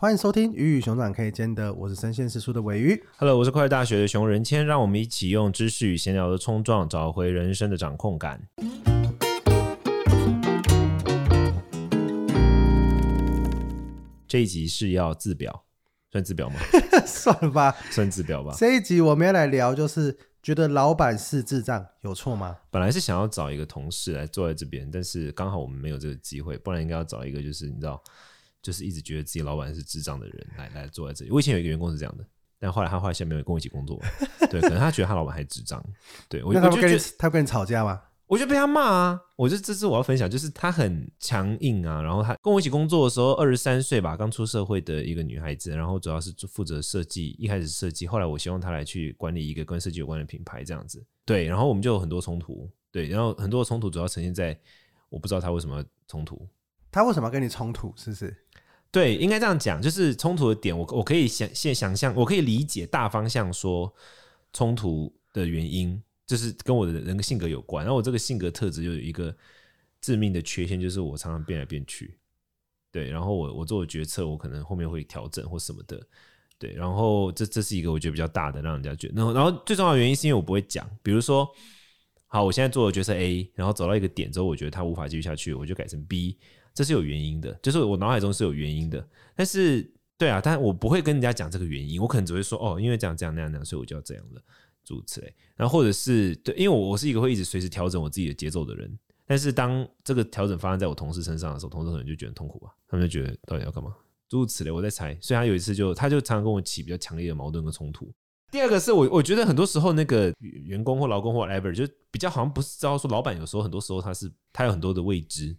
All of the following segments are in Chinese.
欢迎收听《鱼与熊掌可以兼得》，我是生鲜时书的尾鱼。Hello，我是快乐大学的熊仁谦，让我们一起用知识与闲聊的冲撞，找回人生的掌控感。这一集是要自表，算自表吗？算了吧，算自表吧。这一集我们要来聊，就是觉得老板是智障，有错吗？本来是想要找一个同事来坐在这边，但是刚好我们没有这个机会，不然应该要找一个，就是你知道。就是一直觉得自己老板是智障的人来来坐在这里。我以前有一个员工是这样的，但后来他后来现在没有跟我一起工作。对，可能他觉得他老板还智障。对，我 就他跟你他跟你吵架吗？我就被他骂啊！我就这次我要分享，就是他很强硬啊。然后他跟我一起工作的时候，二十三岁吧，刚出社会的一个女孩子。然后主要是负责设计，一开始设计，后来我希望她来去管理一个跟设计有关的品牌，这样子。对，然后我们就有很多冲突。对，然后很多的冲突主要呈现在我不知道他为什么冲突，他为什么要跟你冲突？是不是？对，应该这样讲，就是冲突的点我，我可以想现想象，我可以理解大方向说冲突的原因，就是跟我的人的性格有关。然后我这个性格特质就有一个致命的缺陷，就是我常常变来变去。对，然后我我做的决策，我可能后面会调整或什么的。对，然后这这是一个我觉得比较大的，让人家觉得。然后然后最重要的原因是因为我不会讲，比如说，好，我现在做的决策 A，然后走到一个点之后，我觉得它无法继续下去，我就改成 B。这是有原因的，就是我脑海中是有原因的，但是对啊，但我不会跟人家讲这个原因，我可能只会说哦，因为这样这样那样那样，所以我就要这样了，诸如此类。然后或者是对，因为我我是一个会一直随时调整我自己的节奏的人，但是当这个调整发生在我同事身上的时候，同事可能就觉得痛苦吧，他们就觉得到底要干嘛，诸如此类。我在猜，所以他有一次就他就常常跟我起比较强烈的矛盾跟冲突。第二个是我我觉得很多时候那个员工或劳工或 ever 就比较好像不是知道说老板有时候很多时候他是他有很多的未知。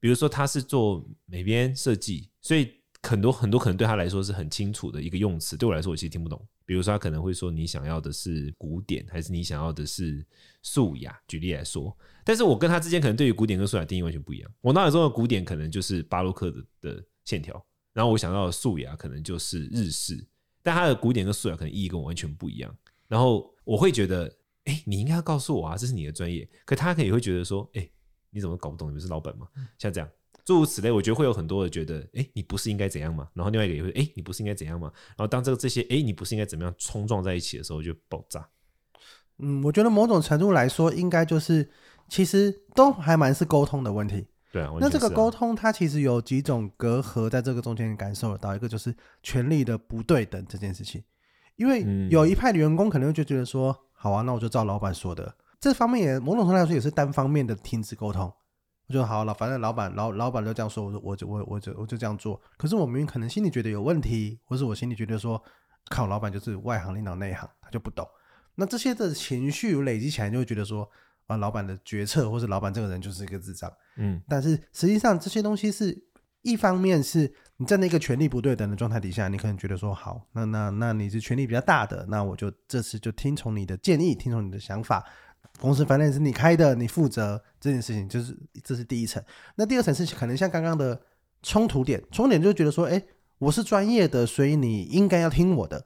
比如说他是做美编设计，所以很多很多可能对他来说是很清楚的一个用词，对我来说我其实听不懂。比如说他可能会说你想要的是古典，还是你想要的是素雅？举例来说，但是我跟他之间可能对于古典跟素雅定义完全不一样。我脑海中的古典可能就是巴洛克的的线条，然后我想要的素雅可能就是日式，但他的古典跟素雅可能意义跟我完全不一样。然后我会觉得，哎、你应该要告诉我啊，这是你的专业。可他可能也会觉得说，哎、你怎么搞不懂？你们是老板吗？像这样诸如此类，我觉得会有很多的觉得，哎，你不是应该怎样吗？然后另外一个也会，哎，你不是应该怎样吗？然后当这个这些，哎，你不是应该怎么样冲撞在一起的时候，就爆炸。嗯，我觉得某种程度来说，应该就是其实都还蛮是沟通的问题。对啊，那这个沟通它其实有几种隔阂，在这个中间感受得到，一个就是权力的不对等这件事情。因为有一派的员工可能就觉得说，好啊，那我就照老板说的。这方面也某种程度来说也是单方面的停止沟通，我就好了，反正老板老老板就这样说，我就我就我我就我就这样做。可是我明明可能心里觉得有问题，或是我心里觉得说，靠，老板就是外行领导内行，他就不懂。那这些的情绪累积起来，就会觉得说，啊，老板的决策或是老板这个人就是一个智障。嗯，但是实际上这些东西是一方面是你在那个权力不对等的状态底下，你可能觉得说，好，那那那你是权力比较大的，那我就这次就听从你的建议，听从你的想法。公司反正是你开的，你负责这件事情，就是这是第一层。那第二层是可能像刚刚的冲突点，冲突点就觉得说，哎，我是专业的，所以你应该要听我的。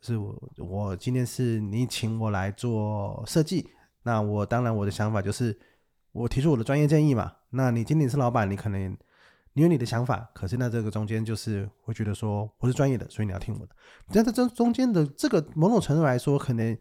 就是我我今天是你请我来做设计，那我当然我的想法就是我提出我的专业建议嘛。那你今天是老板，你可能你有你的想法，可是那这个中间就是会觉得说我是专业的，所以你要听我的。但在这中间的这个某种程度来说，可能。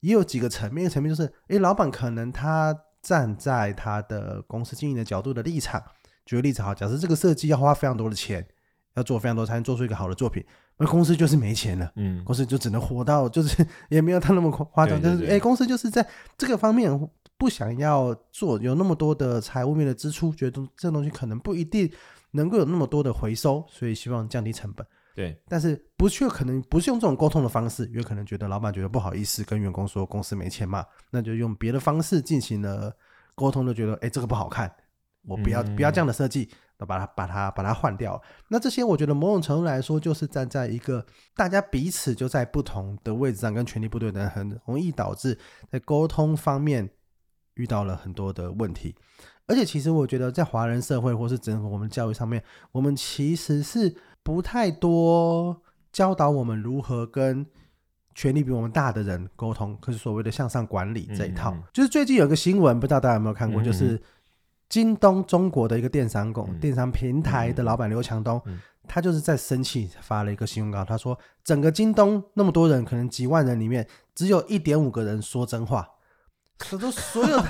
也有几个层面，层面就是，诶，老板可能他站在他的公司经营的角度的立场，举个例子哈，假设这个设计要花非常多的钱，要做非常多才能做出一个好的作品，那公司就是没钱了，嗯，公司就只能活到，就是也没有他那么夸张，就是，诶，公司就是在这个方面不想要做有那么多的财务面的支出，觉得这东西可能不一定能够有那么多的回收，所以希望降低成本。对，但是不去可能不是用这种沟通的方式，有可能觉得老板觉得不好意思跟员工说公司没钱嘛，那就用别的方式进行了沟通，就觉得哎，这个不好看，我不要不要这样的设计，那把它把它把它换掉。那这些我觉得某种程度来说，就是站在一个大家彼此就在不同的位置上，跟权力不对等，很容易导致在沟通方面遇到了很多的问题。而且其实我觉得在华人社会或是整个我们教育上面，我们其实是。不太多教导我们如何跟权力比我们大的人沟通，可是所谓的向上管理这一套，就是最近有个新闻，不知道大家有没有看过，就是京东中国的一个电商公、嗯、电商平台的老板刘强东，他就是在生气，发了一个新闻稿，他说整个京东那么多人，可能几万人里面，只有一点五个人说真话。他都所有的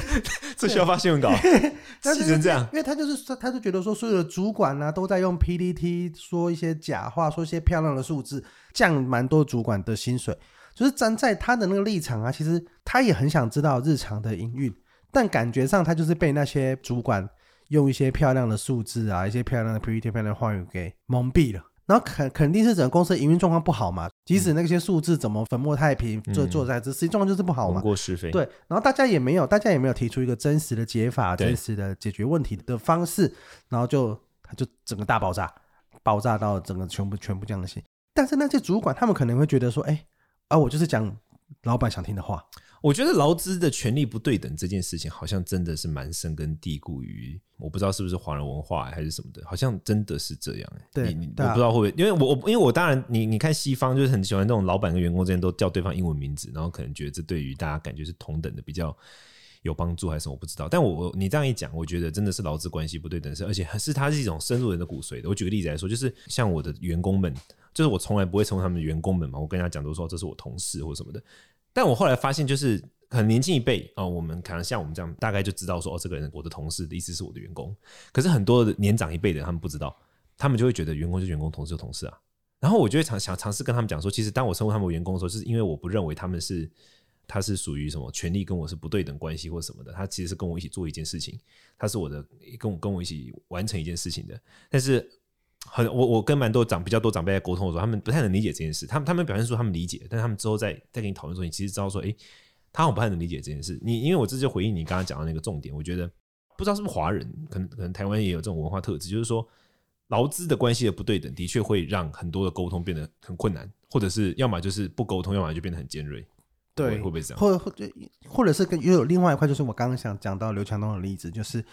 这需要发新闻稿，气成这样，因为他就是说，他就觉得说，所有的主管呢、啊、都在用 PPT 说一些假话，说一些漂亮的数字，降蛮多主管的薪水。就是站在他的那个立场啊，其实他也很想知道日常的营运，但感觉上他就是被那些主管用一些漂亮的数字啊，一些漂亮的 PPT、漂亮的话语给蒙蔽了。然后肯肯定是整个公司营运状况不好嘛，即使那些数字怎么粉墨太平，做做在这，实际状况就是不好嘛。过是非。对，然后大家也没有，大家也没有提出一个真实的解法，真实的解决问题的方式，然后就他就整个大爆炸，爆炸到整个全部全部降薪。但是那些主管他们可能会觉得说，哎，啊，我就是讲老板想听的话。我觉得劳资的权利不对等这件事情，好像真的是蛮深根蒂固于，我不知道是不是华人文化还是什么的，好像真的是这样。对，你我不知道会不会，因为我我因为我当然，你你看西方就是很喜欢那种老板跟员工之间都叫对方英文名字，然后可能觉得这对于大家感觉是同等的比较有帮助还是什么，我不知道。但我你这样一讲，我觉得真的是劳资关系不对等是，而且是它是一种深入人的骨髓的。我举个例子来说，就是像我的员工们，就是我从来不会称呼他们员工们嘛，我跟他讲都说这是我同事或什么的。但我后来发现，就是很年轻一辈啊，我们可能像我们这样，大概就知道说，哦，这个人我的同事的意思是我的员工。可是很多年长一辈的，他们不知道，他们就会觉得员工是员工，同事就同事啊。然后我就会尝想尝试跟他们讲说，其实当我称呼他们为员工的时候，就是因为我不认为他们是他是属于什么权利跟我是不对等关系或什么的，他其实是跟我一起做一件事情，他是我的跟我跟我一起完成一件事情的，但是。很，我我跟蛮多长比较多长辈在沟通的时候，他们不太能理解这件事。他们他们表现出他们理解，但他们之后再再跟你讨论的时候，你其实知道说，哎、欸，他好像不太能理解这件事。你因为我这就回应你刚刚讲的那个重点，我觉得不知道是不是华人，可能可能台湾也有这种文化特质，就是说劳资的关系的不对等，的确会让很多的沟通变得很困难，或者是要么就是不沟通，要么就变得很尖锐。对，会不会这样？或或或者是跟又有另外一块，就是我刚刚想讲到刘强东的例子，就是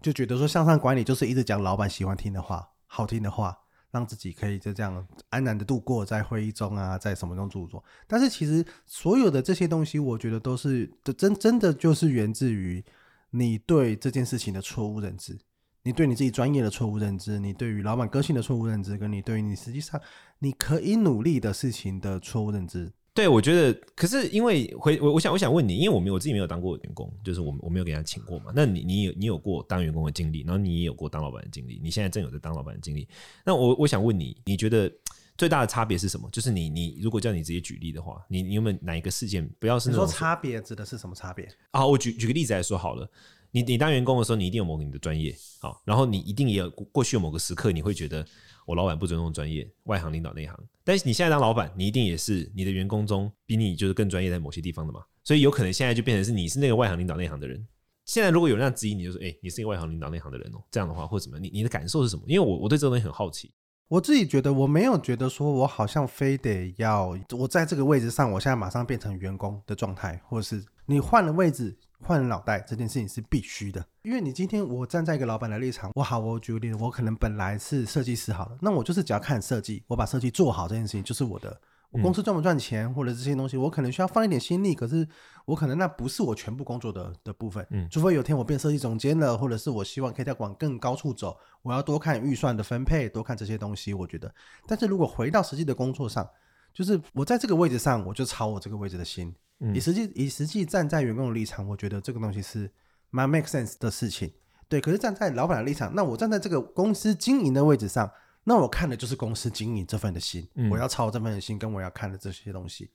就觉得说向上管理就是一直讲老板喜欢听的话。好听的话，让自己可以就这样安然的度过在会议中啊，在什么中著作。但是其实所有的这些东西，我觉得都是真真的就是源自于你对这件事情的错误认知，你对你自己专业的错误认知，你对于老板个性的错误认知，跟你对于你实际上你可以努力的事情的错误认知。对，我觉得，可是因为回我，我想，我想问你，因为我没有我自己没有当过员工，就是我我没有给他请过嘛。那你你有你有过当员工的经历，然后你也有过当老板的经历，你现在正有在当老板的经历。那我我想问你，你觉得最大的差别是什么？就是你你如果叫你直接举例的话，你你有没有哪一个事件？不要是那种说差别指的是什么差别啊？我举举个例子来说好了。你你当员工的时候，你一定有某个你的专业，好，然后你一定也有过去有某个时刻，你会觉得。我老板不尊重专业，外行领导内行。但是你现在当老板，你一定也是你的员工中比你就是更专业在某些地方的嘛。所以有可能现在就变成是你是那个外行领导内行的人。现在如果有人这样质疑你，就说：“哎，你是一个外行领导内行的人哦。”这样的话或者什么，你你的感受是什么？因为我我对这个东西很好奇。我自己觉得我没有觉得说我好像非得要我在这个位置上，我现在马上变成员工的状态，或者是你换了位置。换人脑袋这件事情是必须的，因为你今天我站在一个老板的立场，我好，我举个例子，我可能本来是设计师好了，那我就是只要看设计，我把设计做好这件事情就是我的。我公司赚不赚钱或者这些东西，我可能需要放一点心力，可是我可能那不是我全部工作的的部分。嗯，除非有天我变设计总监了，或者是我希望可以再往更高处走，我要多看预算的分配，多看这些东西。我觉得，但是如果回到实际的工作上，就是我在这个位置上，我就操我这个位置的心。以实际以实际站在员工的立场，我觉得这个东西是蛮 make sense 的事情，对。可是站在老板的立场，那我站在这个公司经营的位置上，那我看的就是公司经营这份的心，我要操这份的心，跟我要看的这些东西。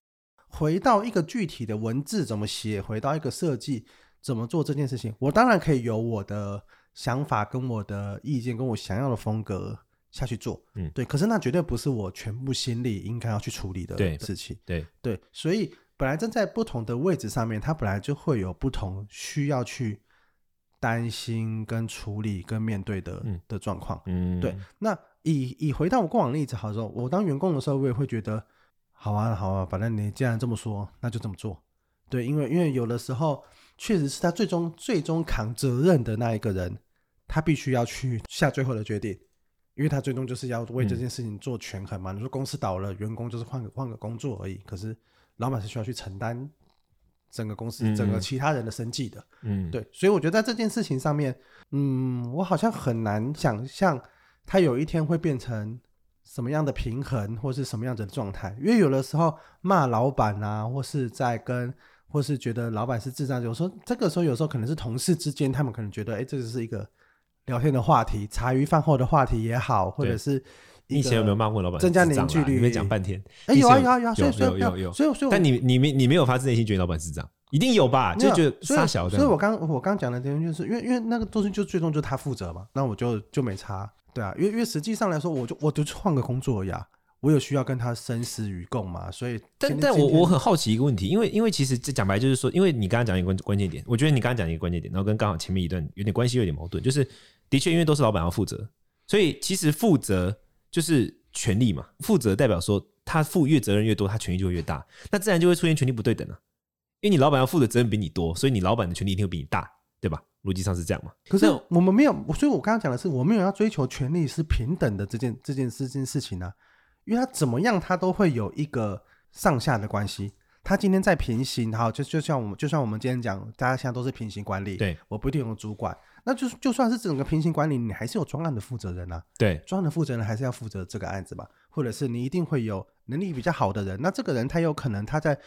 回到一个具体的文字怎么写，回到一个设计怎么做这件事情，我当然可以有我的想法跟我的意见，跟我想要的风格下去做，嗯，对。可是那绝对不是我全部心力应该要去处理的事情，对对，对，所以。本来站在不同的位置上面，他本来就会有不同需要去担心、跟处理、跟面对的、嗯、的状况。嗯，对。那以以回到我过往例子，好说，我当员工的时候，我也会觉得，好啊，好啊，反正你既然这么说，那就这么做。对，因为因为有的时候确实是他最终最终扛责任的那一个人，他必须要去下最后的决定，因为他最终就是要为这件事情做权衡嘛。嗯、你说公司倒了，员工就是换个换个工作而已，可是。老板是需要去承担整个公司、整个其他人的生计的，嗯，对，所以我觉得在这件事情上面，嗯，我好像很难想象他有一天会变成什么样的平衡，或是什么样子的状态？因为有的时候骂老板啊，或是在跟，或是觉得老板是智障，有时候这个时候有时候可能是同事之间，他们可能觉得，哎，这个是一个聊天的话题，茶余饭后的话题也好，或者是你以前有没有骂过老板？增加凝聚力，你没讲半天。哎，有啊有啊有啊，有有有有，所以所以，但你你没你没有发自内心觉得老板是这样？一定有吧，就觉得傻小的。所以我刚我刚讲的点就是因为因为那个东西就最终就是他负责嘛，那我就就没差，对啊，因为因为实际上来说，我就我就换个工作呀，我有需要跟他生死与共嘛，所以但但我我很好奇一个问题，因为因为其实这讲白就是说，因为你刚刚讲一个关关键点，我觉得你刚刚讲一个关键点，然后跟刚好前面一段有点关系，有点矛盾，就是的确因为都是老板要负责，所以其实负责就是权利嘛，负责代表说他负越责任越多，他权力就会越大，那自然就会出现权力不对等了。因为你老板要负的责任比你多，所以你老板的权力一定会比你大，对吧？逻辑上是这样嘛？可是我们没有，所以我刚刚讲的是，我没有要追求权力是平等的这件这件事这件事情呢、啊。因为他怎么样，他都会有一个上下的关系。他今天在平行，好，就就像我们，就像我们今天讲，大家现在都是平行管理，对，我不一定有主管，那就就算是整个平行管理，你还是有专案的负责人啊，对，专案的负责人还是要负责这个案子吧，或者是你一定会有能力比较好的人，那这个人他有可能他在。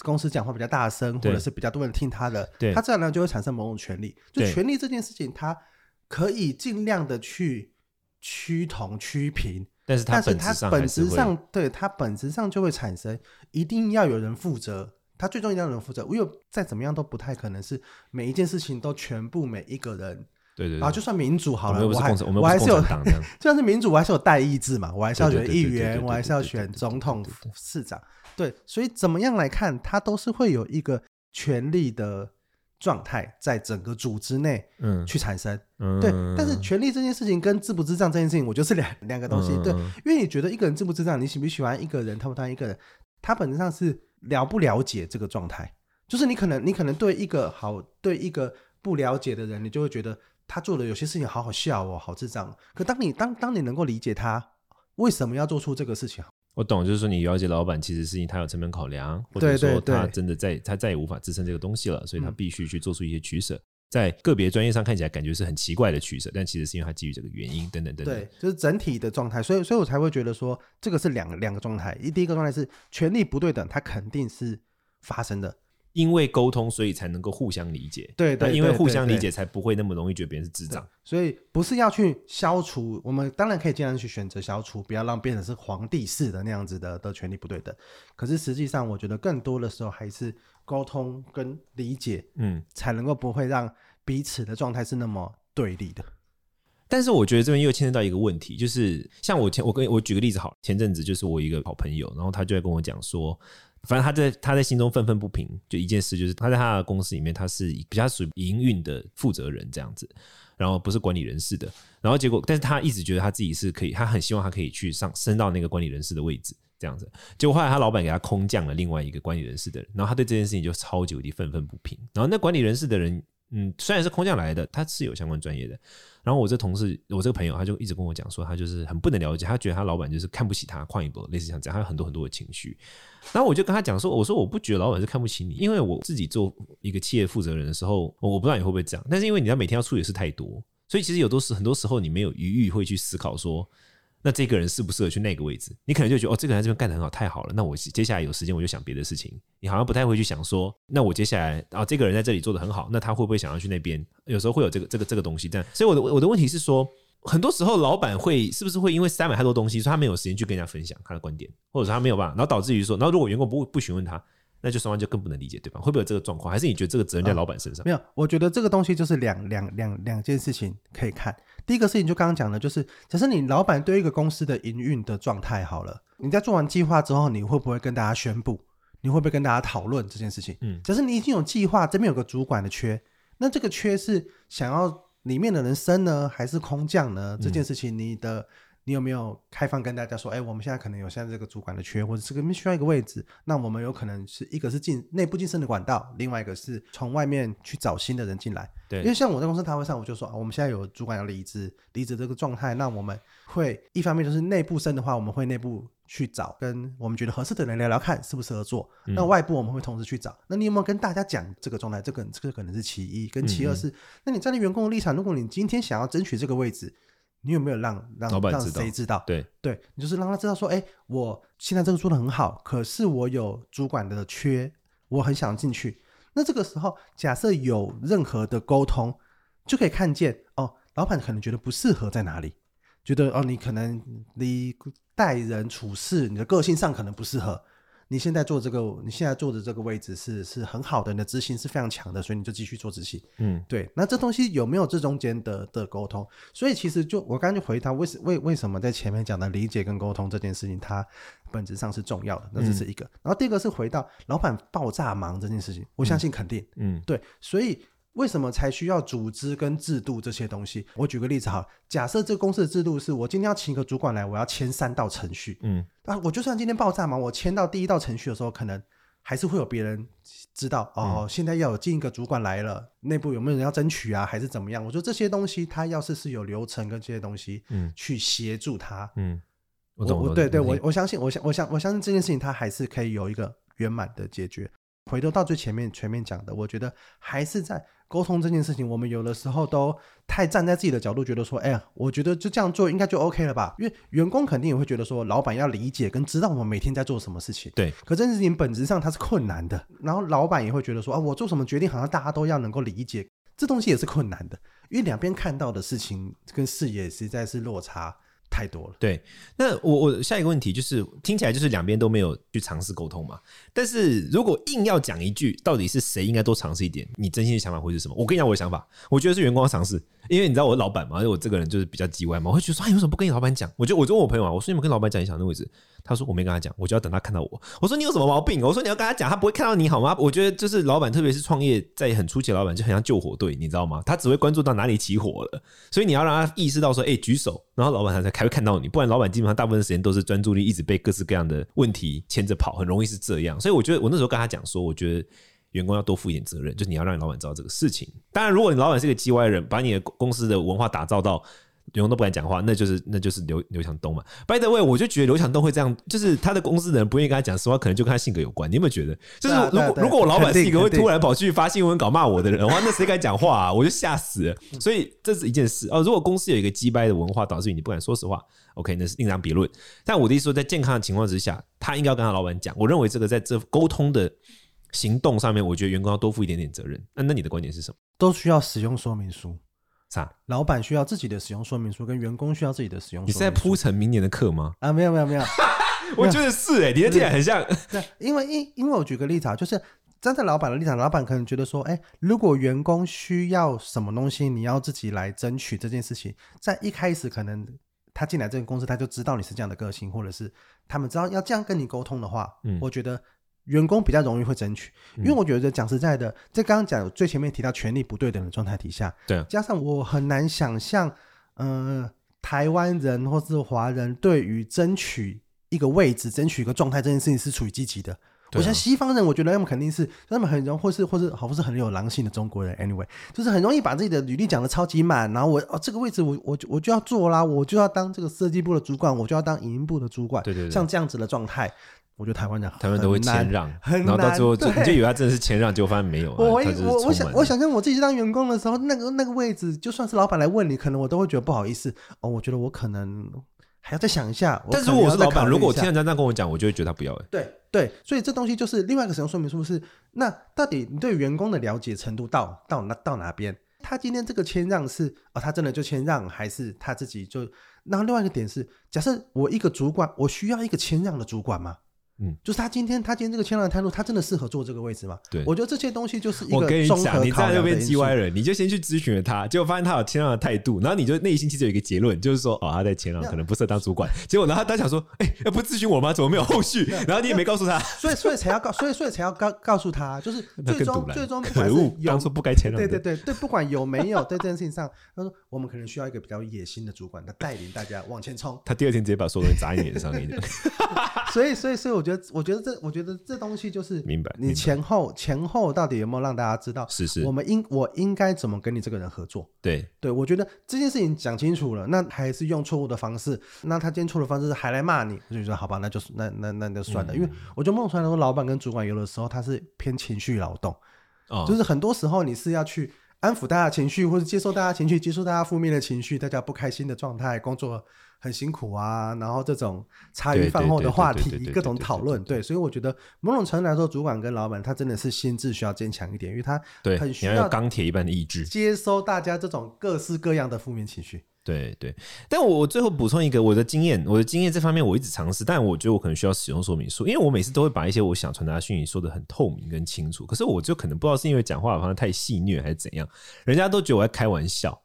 公司讲话比较大声，或者是比较多人听他的，他自然呢就会产生某种权利。就权利这件事情，他可以尽量的去趋同趋平，但是他本质上，本质上对他本质上就会产生，一定要有人负责，他最终一定要有人负责。我有再怎么样都不太可能是每一件事情都全部每一个人。对对啊，就算民主好了，我们还我还是有，就算是民主，我还是有代议制嘛，我还是要选议员，我还是要选总统、市长。对，所以怎么样来看，它都是会有一个权力的状态在整个组织内，嗯，去产生，嗯，对。但是权力这件事情跟智不智障这件事情，我觉得是两 两个东西，对。因为你觉得一个人智不智障，你喜不喜欢一个人，他不他一个人，他本质上是了不了解这个状态，就是你可能你可能对一个好对一个不了解的人，你就会觉得。他做的有些事情好好笑哦，好智障。可当你当当你能够理解他为什么要做出这个事情，我懂，就是说你了解老板其实是他有成本考量，或者说他真的在他再也无法支撑这个东西了，所以他必须去做出一些取舍。在个别专业上看起来感觉是很奇怪的取舍，但其实是因为他基于这个原因等等等等。对，就是整体的状态，所以所以我才会觉得说这个是两个两个状态。一第一个状态是权力不对等，它肯定是发生的。因为沟通，所以才能够互相理解。对对，因为互相理解，才不会那么容易觉得别人是智障。所以不是要去消除，我们当然可以尽量去选择消除，不要让变成是皇帝式的那样子的的权利不对等。可是实际上，我觉得更多的时候还是沟通跟理解，嗯，才能够不会让彼此的状态是那么对立的。但是我觉得这边又牵扯到一个问题，就是像我前我跟我举个例子好，前阵子就是我一个好朋友，然后他就在跟我讲说。反正他在他在心中愤愤不平，就一件事，就是他在他的公司里面，他是比较属于营运的负责人这样子，然后不是管理人事的，然后结果，但是他一直觉得他自己是可以，他很希望他可以去上升到那个管理人事的位置这样子，结果后来他老板给他空降了另外一个管理人事的人，然后他对这件事情就超级无敌愤愤不平，然后那管理人事的人。嗯，虽然是空降来的，他是有相关专业的。然后我这同事，我这个朋友，他就一直跟我讲说，他就是很不能了解，他觉得他老板就是看不起他，旷一波，类似像这样，他有很多很多的情绪。然后我就跟他讲说，我说我不觉得老板是看不起你，因为我自己做一个企业负责人的时候，我不知道你会不会这样，但是因为你要每天要处理的事太多，所以其实有多时很多时候你没有余裕会去思考说。那这个人适不适合去那个位置？你可能就觉得哦，这个人在这边干得很好，太好了。那我接下来有时间我就想别的事情。你好像不太会去想说，那我接下来啊，这个人在这里做得很好，那他会不会想要去那边？有时候会有这个这个这个东西。这样，所以我的我的问题是说，很多时候老板会是不是会因为塞满太多东西，所以他没有时间去跟人家分享他的观点，或者说他没有办法，然后导致于说，然后如果员工不不询问他。那就双方就更不能理解，对方？会不会有这个状况？还是你觉得这个责任在老板身上？嗯，没有，我觉得这个东西就是两两两两件事情可以看。第一个事情就刚刚讲的，就是假设你老板对一个公司的营运的状态好了，你在做完计划之后，你会不会跟大家宣布？你会不会跟大家讨论这件事情？嗯，假设你已经有计划，这边有个主管的缺，那这个缺是想要里面的人升呢，还是空降呢？这件事情你的。嗯你有没有开放跟大家说，哎，我们现在可能有现在这个主管的缺，或者这个需要一个位置，那我们有可能是一个是进内部晋升的管道，另外一个是从外面去找新的人进来。对，因为像我在公司大会上，我就说啊，我们现在有主管要离职，离职这个状态，那我们会一方面就是内部升的话，我们会内部去找跟我们觉得合适的人聊聊看适不适合做。嗯、那外部我们会同时去找。那你有没有跟大家讲这个状态？这个这个可能是其一，跟其二是，嗯嗯，那你站在员工的立场，如果你今天想要争取这个位置。你有没有让让老板让谁知道？对对，你就是让他知道说，哎，我现在这个做的很好，可是我有主管的缺，我很想进去。那这个时候，假设有任何的沟通，就可以看见哦，老板可能觉得不适合在哪里，觉得哦，你可能你待人处事，你的个性上可能不适合。你现在做这个，你现在坐的这个位置是是很好的，你的执行是非常强的，所以你就继续做执行。嗯，对。那这东西有没有这中间的的沟通？所以其实就我刚刚就回答为什为为什么在前面讲的理解跟沟通这件事情，它本质上是重要的。那这是一个。嗯、然后第二个是回到老板爆炸忙这件事情，我相信肯定。嗯，对。所以。为什么才需要组织跟制度这些东西？我举个例子哈，假设这个公司的制度是我今天要请一个主管来，我要签三道程序，嗯，啊，我就算今天爆炸嘛，我签到第一道程序的时候，可能还是会有别人知道哦，嗯、现在要有进一个主管来了，内部有没有人要争取啊，还是怎么样？我觉得这些东西，他要是是有流程跟这些东西，嗯，去协助他，嗯，我懂，我对对，我我相信，我相我相我相信这件事情，他还是可以有一个圆满的解决。回头到最前面前面讲的，我觉得还是在。沟通这件事情，我们有的时候都太站在自己的角度，觉得说，哎呀，我觉得就这样做应该就 OK 了吧？因为员工肯定也会觉得说，老板要理解跟知道我们每天在做什么事情。对。可这件事情本质上它是困难的，然后老板也会觉得说，啊，我做什么决定好像大家都要能够理解，这东西也是困难的，因为两边看到的事情跟视野实在是落差。太多了。对，那我我下一个问题就是，听起来就是两边都没有去尝试沟通嘛。但是如果硬要讲一句，到底是谁应该多尝试一点？你真心的想法会是什么？我跟你讲我的想法，我觉得是员工要尝试，因为你知道我老板嘛，因为我这个人就是比较叽歪嘛，我会觉得说，哎，为什么不跟你老板讲？我就我就问我朋友啊，我说你们跟老板讲一下那位置。他说我没跟他讲，我就要等他看到我。我说你有什么毛病？我说你要跟他讲，他不会看到你好吗？我觉得就是老板，特别是创业在很初期老板，就很像救火队，你知道吗？他只会关注到哪里起火了，所以你要让他意识到说，哎、举手，然后老板他才才会看到你。不然老板基本上大部分时间都是专注力一直被各式各样的问题牵着跑，很容易是这样。所以我觉得我那时候跟他讲说，我觉得员工要多负一点责任，就是你要让你老板知道这个事情。当然，如果你老板是个 G 歪人，把你的公司的文化打造到。员工都不敢讲话，那就是那就是刘刘强东嘛。By the way，我就觉得刘强东会这样，就是他的公司的人不愿意跟他讲实话，可能就跟他性格有关。你有没有觉得？就是如果如果我老板是一个会突然跑去发新闻稿骂我的人的话，那谁敢讲话啊？我就吓死了。所以这是一件事哦。如果公司有一个鸡掰的文化，导致于你不敢说实话，OK，那是另当别论。但我的意思说，在健康的情况之下，他应该要跟他老板讲。我认为这个在这沟通的行动上面，我觉得员工要多负一点点责任。那那你的观点是什么？都需要使用说明书。啥？老板需要自己的使用说明书，跟员工需要自己的使用。你是在铺陈明年的课吗？啊，没有没有没有，我觉得是哎、欸，你的点很像。对，因为因因为我举个例子啊，就是站在老板的立场，老板可能觉得说，哎、欸，如果员工需要什么东西，你要自己来争取这件事情，在一开始可能他进来这个公司，他就知道你是这样的个性，或者是他们知道要这样跟你沟通的话，嗯，我觉得。员工比较容易会争取，因为我觉得讲实在的，在刚刚讲最前面提到权力不对等的状态底下，对，加上我很难想象，呃，台湾人或是华人对于争取一个位置、争取一个状态这件事情是处于积极的。我想西方人，我觉得他们肯定是他们很容易，或是或是好，不是很有狼性的中国人。Anyway，就是很容易把自己的履历讲的超级满，然后我哦这个位置我我我就要做啦，我就要当这个设计部的主管，我就要当营运部的主管。对对对，像这样子的状态。我觉得台湾人，台湾都会谦让，然后到最后就你就以为他真的是谦让，结果发现没有。我我我想我想象我自己当员工的时候，那个那个位置，就算是老板来问你，可能我都会觉得不好意思。哦，我觉得我可能还要再想一下。但是如果我是老板，如果我听人家这样跟我讲，我就会觉得他不要。对对，所以这东西就是另外一个使用说明书是，那到底你对员工的了解程度到到哪到哪边？他今天这个谦让是啊、哦，他真的就谦让，还是他自己就？然后另外一个点是，假设我一个主管，我需要一个谦让的主管吗？嗯，就是他今天他今天这个谦让的态度，他真的适合坐这个位置吗？对，我觉得这些东西就是一个综合考量的因素。我跟你讲，你在那边叽歪人，你就先去咨询了他，结果发现他有谦让的态度，然后你就内心其实有一个结论，就是说哦，他在谦让可能不适合当主管。结果呢，他他想说，哎、欸，要不咨询我吗？怎么没有后续？然后你也没告诉他，所以所以才要告，所以所以才要告告诉他，就是最终最终可恶，当初不该谦让。对对对对，不管有没有在这件事情上，他说我们可能需要一个比较野心的主管，他带领大家往前冲。他第二天直接把所有人砸你脸上，那种。所以所以所以，我觉得我觉得这。我觉得这东西就是明白，你前后前后到底有没有让大家知道？是是，我们应我应该怎么跟你这个人合作？对对，我觉得这件事情讲清楚了，那还是用错误的方式，那他今天错的方式是还来骂你，我就说好吧，那就是那那那就算了，嗯、因为我觉得梦传来说，老板跟主管有的时候他是偏情绪劳动，哦，就是很多时候你是要去。安抚大家情绪，或者接受大家情绪，接受大家负面的情绪，大家不开心的状态，工作很辛苦啊，然后这种茶余饭后的话题，各种讨论，对，所以我觉得某种程度来说，主管跟老板他真的是心智需要坚强一点，因为他很需要钢铁一般的意志，接收大家这种各式各样的负面情绪。对对，但我我最后补充一个我的经验，我的经验这方面我一直尝试，但我觉得我可能需要使用说明书，因为我每次都会把一些我想传达的讯息说的很透明跟清楚，可是我就可能不知道是因为讲话的方式太戏谑还是怎样，人家都觉得我在开玩笑，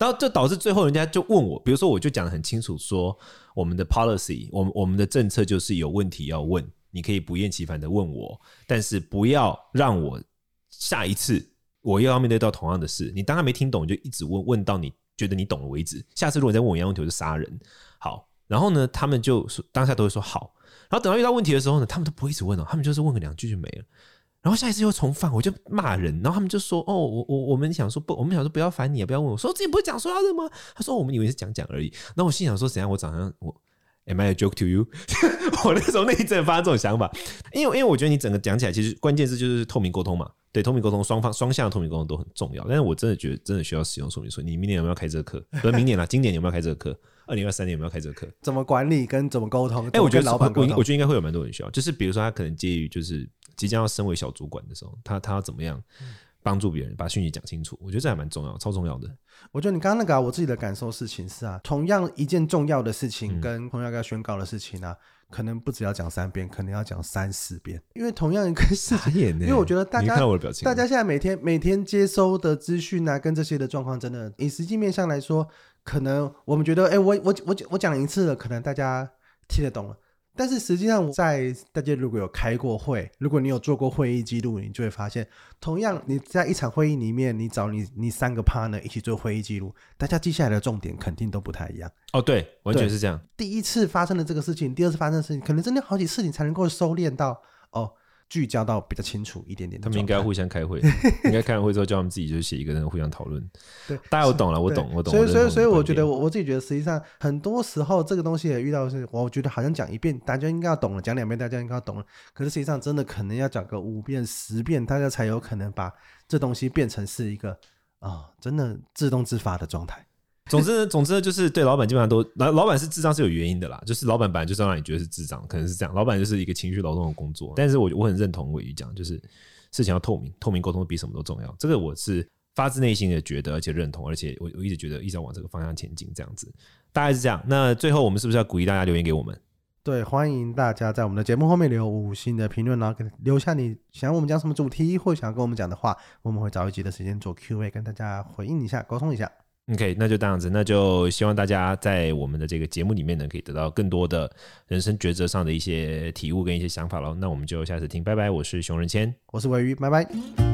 然后就导致最后人家就问我，比如说我就讲得很清楚，说我们的 policy，我们我们的政策就是有问题要问，你可以不厌其烦的问我，但是不要让我下一次我又要面对到同样的事，你当他没听懂就一直问问到你。觉得你懂了为止。下次如果再问我一样问题，我就杀人。好，然后呢，他们就当下都会说好。然后等到遇到问题的时候呢，他们都不会一直问哦，他们就是问个两句就没了。然后下一次又重放，我就骂人。然后他们就说：“哦，我我我们想说不，我们想说不要烦你，不要问我。说自己不是讲说要的吗？”他说：“我们以为是讲讲而已。”那我心想说：“谁让？我早上我 Am I a joke to you？” 我那时候那一阵发这种想法，因为因为我觉得你整个讲起来，其实关键字就是透明沟通嘛。对，透明沟通，双方双向的透明沟通都很重要。但是我真的觉得，真的需要使用说明书。你明年有没有开这个课？不是明年了，今年有没有开这个课？二零二三年有没有开这个课？怎么管理跟怎么沟通？哎、欸，我觉得老板，我我觉得应该会有蛮多人需要。就是比如说，他可能介于就是即将要升为小主管的时候，他他要怎么样帮助别人把讯息讲清楚？我觉得这还蛮重要，超重要的。我觉得你刚刚那个、啊，我自己的感受事情是啊，同样一件重要的事情，跟同样要宣告的事情啊。嗯可能不只要讲三遍，可能要讲三四遍，因为同样一个事情，因为我觉得大家，大家现在每天每天接收的资讯啊，跟这些的状况，真的以实际面上来说，可能我们觉得，哎、欸，我我我我讲一次了，可能大家听得懂了。但是实际上，在大家如果有开过会，如果你有做过会议记录，你就会发现，同样你在一场会议里面，你找你你三个 partner 一起做会议记录，大家记下来的重点肯定都不太一样。哦，对，完全是这样。第一次发生的这个事情，第二次发生的事情，可能真的好几次你才能够收敛到哦。聚焦到比较清楚一点点，他们应该互相开会，应该开完会之后叫他们自己就写一个人互相讨论。对，大家我懂了，我懂，我懂。所以，所以，所以我觉得我我自己觉得，实际上很多时候这个东西也遇到的是，我觉得好像讲一遍大家应该要懂了，讲两遍大家应该要懂了。可是实际上真的可能要讲个五遍、十遍，大家才有可能把这东西变成是一个啊、哦，真的自动自发的状态。总之，总之，就是对老板基本上都老老板是智障是有原因的啦，就是老板本来就是让你觉得是智障，可能是这样。老板就是一个情绪劳动的工作，但是我我很认同伟宇讲，就是事情要透明，透明沟通比什么都重要。这个我是发自内心的觉得，而且认同，而且我我一直觉得一直要往这个方向前进，这样子大概是这样。那最后我们是不是要鼓励大家留言给我们？对，欢迎大家在我们的节目后面留五星的评论，然后给留下你想我们讲什么主题，或想要跟我们讲的话，我们会找一集的时间做 Q&A，跟大家回应一下，沟通一下。OK，那就这样子，那就希望大家在我们的这个节目里面呢，可以得到更多的人生抉择上的一些体悟跟一些想法喽。那我们就下次听，拜拜。我是熊仁谦，我是鮪鱼，拜拜。